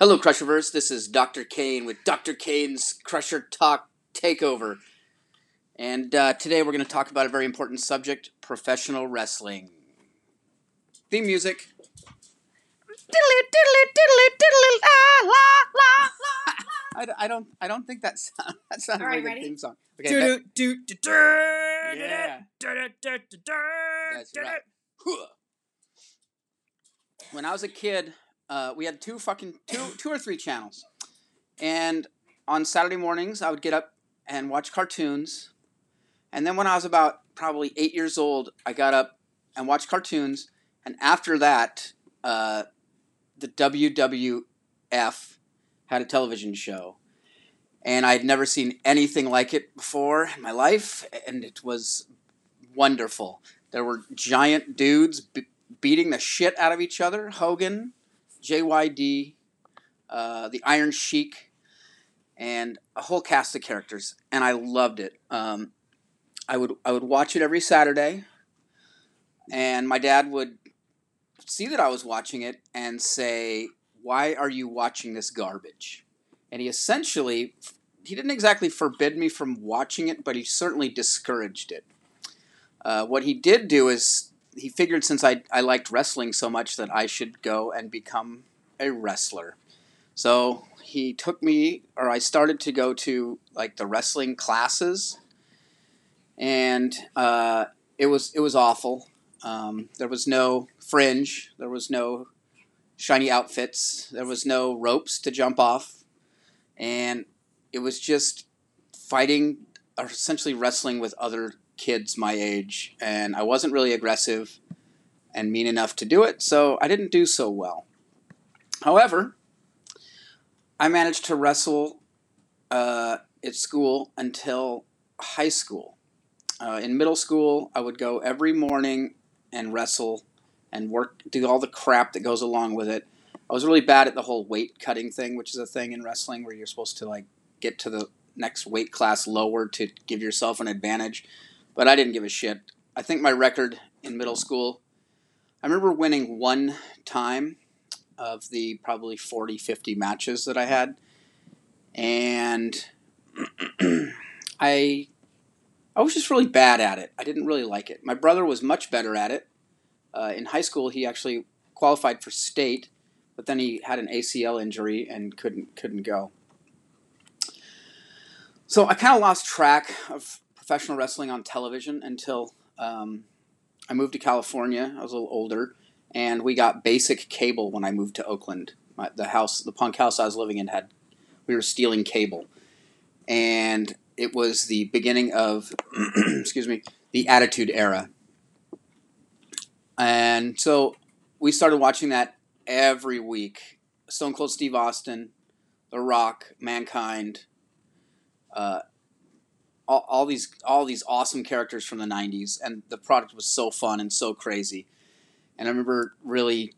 Hello, Crusherverse. This is Dr. Cain with Dr. Cain's Crusher Talk Takeover. And uh, today we're going to talk about a very important subject professional wrestling. Theme music. I, I don't I don't think that's not a right, good ready? theme song. Okay, that- Do, do, do, do, Yeah. do, do, do, do, do, That's do, do. right. Huh. When I was a kid, uh, we had two fucking two two or three channels, and on Saturday mornings I would get up and watch cartoons, and then when I was about probably eight years old, I got up and watched cartoons, and after that, uh, the WWF had a television show. And I'd never seen anything like it before in my life, and it was wonderful. There were giant dudes beating the shit out of each other. Hogan, JYD, uh, the Iron Sheik, and a whole cast of characters, and I loved it. Um, I would I would watch it every Saturday, and my dad would see that I was watching it and say, "Why are you watching this garbage?" And he essentially he didn't exactly forbid me from watching it, but he certainly discouraged it. Uh, what he did do is he figured since I, I liked wrestling so much that I should go and become a wrestler. So he took me, or I started to go to like the wrestling classes, and uh, it was it was awful. Um, there was no fringe, there was no shiny outfits, there was no ropes to jump off, and it was just fighting, or essentially wrestling with other kids my age, and I wasn't really aggressive and mean enough to do it, so I didn't do so well. However, I managed to wrestle uh, at school until high school. Uh, in middle school, I would go every morning and wrestle and work, do all the crap that goes along with it. I was really bad at the whole weight cutting thing, which is a thing in wrestling where you're supposed to like get to the next weight class lower to give yourself an advantage. But I didn't give a shit. I think my record in middle school, I remember winning one time of the probably 40, 50 matches that I had. And I I was just really bad at it. I didn't really like it. My brother was much better at it. Uh, in high school, he actually qualified for state, but then he had an ACL injury and couldn't couldn't go. So I kind of lost track of professional wrestling on television until um, I moved to California. I was a little older, and we got basic cable when I moved to Oakland. My, the house, the punk house I was living in, had we were stealing cable, and it was the beginning of, excuse me, the Attitude Era. And so we started watching that every week. Stone Cold Steve Austin, The Rock, Mankind, uh, all, all these all these awesome characters from the '90s, and the product was so fun and so crazy. And I remember really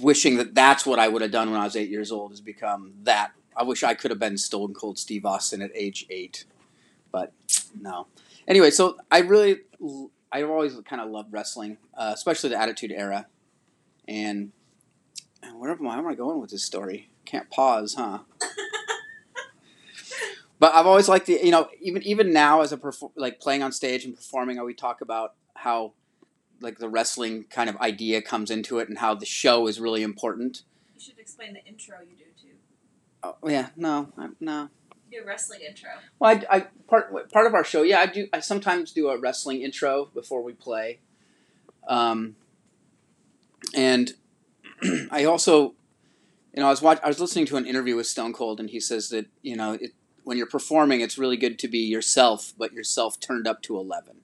wishing that that's what I would have done when I was eight years old, is become that. I wish I could have been Stone Cold Steve Austin at age eight, but no. Anyway, so I really, I've always kind of loved wrestling, uh, especially the Attitude Era, and and where am I? Where am I going with this story? Can't pause, huh? But I've always liked the, you know, even even now as a perfor- like playing on stage and performing, I we talk about how like the wrestling kind of idea comes into it and how the show is really important. You should explain the intro you do too. Oh yeah, no, I, no. Do a wrestling intro. Well, I, I part part of our show, yeah, I do. I sometimes do a wrestling intro before we play, um, and I also, you know, I was watch, I was listening to an interview with Stone Cold, and he says that you know, it, when you're performing, it's really good to be yourself, but yourself turned up to eleven.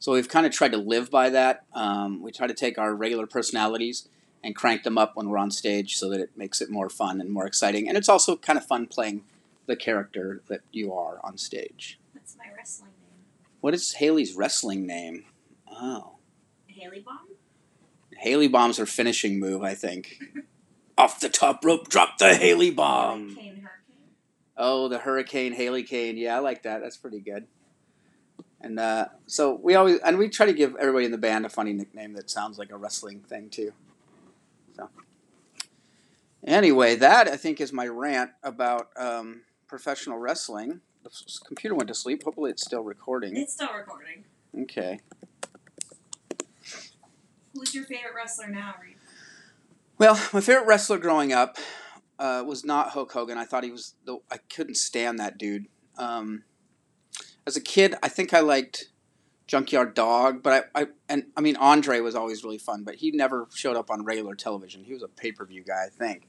So we've kind of tried to live by that. Um, we try to take our regular personalities and crank them up when we're on stage, so that it makes it more fun and more exciting. And it's also kind of fun playing the character that you are on stage. That's my wrestling name. What is Hayley's wrestling name? Oh, Hayley Bomb? Hayley bomb's her finishing move, I think. Off the top rope, drop the Hayley bomb. Cain Hurricane. Oh, the Hurricane Hayley Cain. Yeah, I like that. That's pretty good. And uh, so we always and we try to give everybody in the band a funny nickname that sounds like a wrestling thing too. So anyway, that I think is my rant about um, professional wrestling. The computer went to sleep. Hopefully, it's still recording. It's still recording. Okay. Who's your favorite wrestler now, Reed? Well, my favorite wrestler growing up uh, was not Hulk Hogan. I thought he was the. I couldn't stand that dude. Um, as a kid, I think I liked Junkyard Dog, but I, I and I mean Andre was always really fun, but he never showed up on regular television. He was a pay per view guy, I think.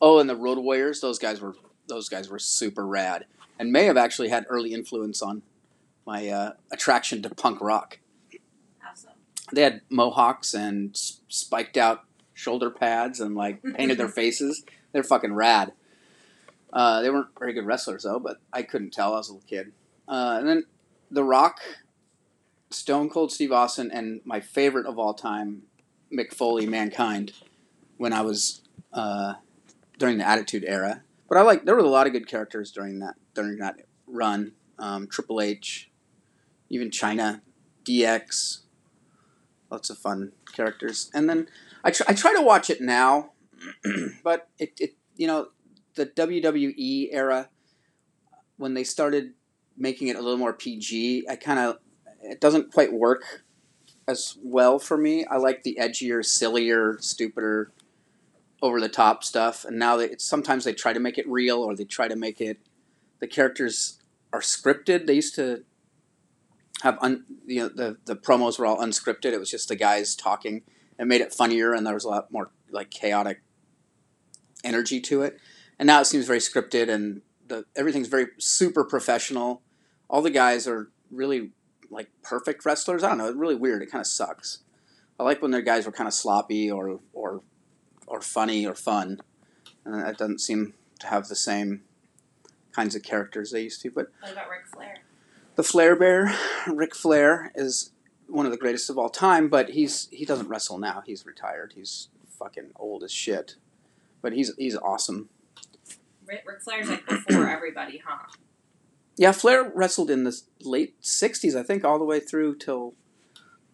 Oh, and the Road Warriors; those guys were those guys were super rad, and may have actually had early influence on my uh, attraction to punk rock. So? They had mohawks and spiked out shoulder pads and like painted their faces. They're fucking rad. Uh, they weren't very good wrestlers though, but I couldn't tell. I was a little kid. Uh, and then The Rock, Stone Cold Steve Austin, and my favorite of all time, Mick Foley, Mankind, when I was uh, during the Attitude Era. But I like there were a lot of good characters during that during that run. Um, Triple H, even Chyna, DX, lots of fun characters. And then I try, I try to watch it now, but it, it you know the WWE era when they started making it a little more PG, I kind of it doesn't quite work as well for me. I like the edgier, sillier, stupider, over the top stuff. And now they, sometimes they try to make it real or they try to make it the characters are scripted. They used to have un, you know the the promos were all unscripted. It was just the guys talking. It made it funnier and there was a lot more like chaotic energy to it. And now it seems very scripted and the everything's very super professional. All the guys are really like perfect wrestlers. I don't know. It's really weird. It kind of sucks. I like when their guys were kind of sloppy or or or funny or fun, and that doesn't seem to have the same kinds of characters they used to. But What about Ric Flair? the Flair Bear, Ric Flair, is one of the greatest of all time. But he's he doesn't wrestle now. He's retired. He's fucking old as shit. But he's he's awesome. Ric, Flair's like before everybody, huh? Yeah, Flair wrestled in the late '60s, I think, all the way through till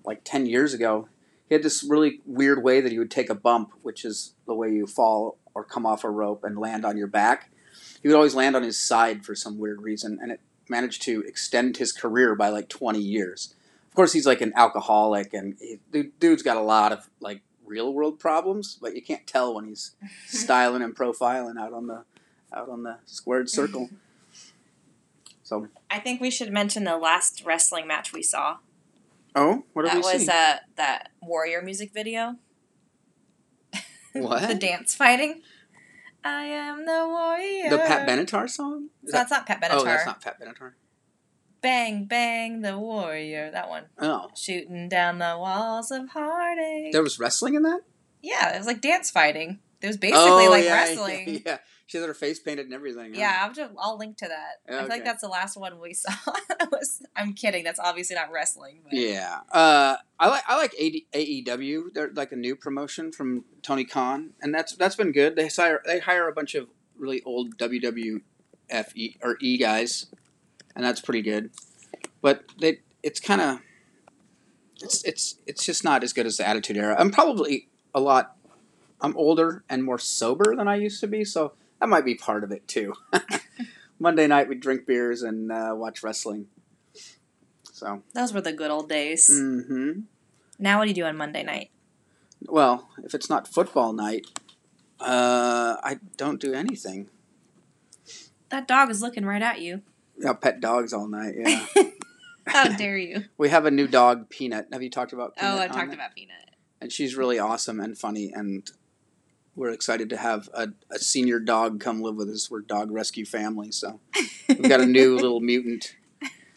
like ten years ago. He had this really weird way that he would take a bump, which is the way you fall or come off a rope and land on your back. He would always land on his side for some weird reason, and it managed to extend his career by like 20 years. Of course, he's like an alcoholic, and he, the dude's got a lot of like real world problems, but you can't tell when he's styling and profiling out on the out on the squared circle. So, I think we should mention the last wrestling match we saw. oh, what that was uh, that Warrior music video. What? the dance fighting. I am the warrior. The Pat Benatar song? Is that's not Pat Benatar. Oh, that's not Pat Benatar. Bang, bang, the warrior. That one. Oh, Shooting down the walls of heartache. there was wrestling in that. yeah, it was like dance fighting. It was basically oh, like yeah, wrestling. Yeah, yeah, she had her face painted and everything. Yeah, I'll, just, I'll link to that. I feel like that's the last one we saw. Was, I'm kidding. That's obviously not wrestling. But Yeah, uh, I like I like AD, AEW. They're like a new promotion from Tony Khan, and that's that's been good. They hire they hire a bunch of really old WWF E- or E guys, and that's pretty good. But they it's kind of it's it's it's just not as good as the Attitude Era. I'm probably a lot. I'm older and more sober than I used to be, so that might be part of it too. Monday night we drink beers and uh, watch wrestling. So. those were the good old days. Mm-hmm. Now, what do you do on Monday night? Well, if it's not football night, uh, I don't do anything. That dog is looking right at you. I pet dogs all night. Yeah, How dare you? we have a new dog, Peanut. Have you talked about? Peanut Oh, I talked it? about Peanut. And she's really awesome and funny, and we're excited to have a, a senior dog come live with us. We're dog rescue family, so we've got a new little mutant.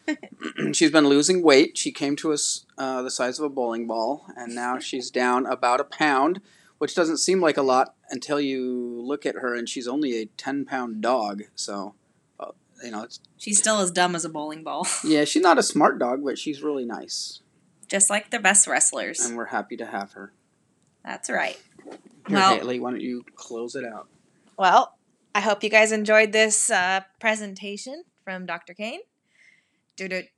she's been losing weight. She came to us uh, the size of a bowling ball, and now she's down about a pound, which doesn't seem like a lot until you look at her, and she's only a ten pound dog. So, you know, it's She's still as dumb as a bowling ball, yeah, she's not a smart dog, but she's really nice, just like the best wrestlers. and we're happy to have her. That's right. Here, Well- Hayley, why don't you close it out? Well, I hope you guys enjoyed this uh, presentation from Dr. Cain. Did it.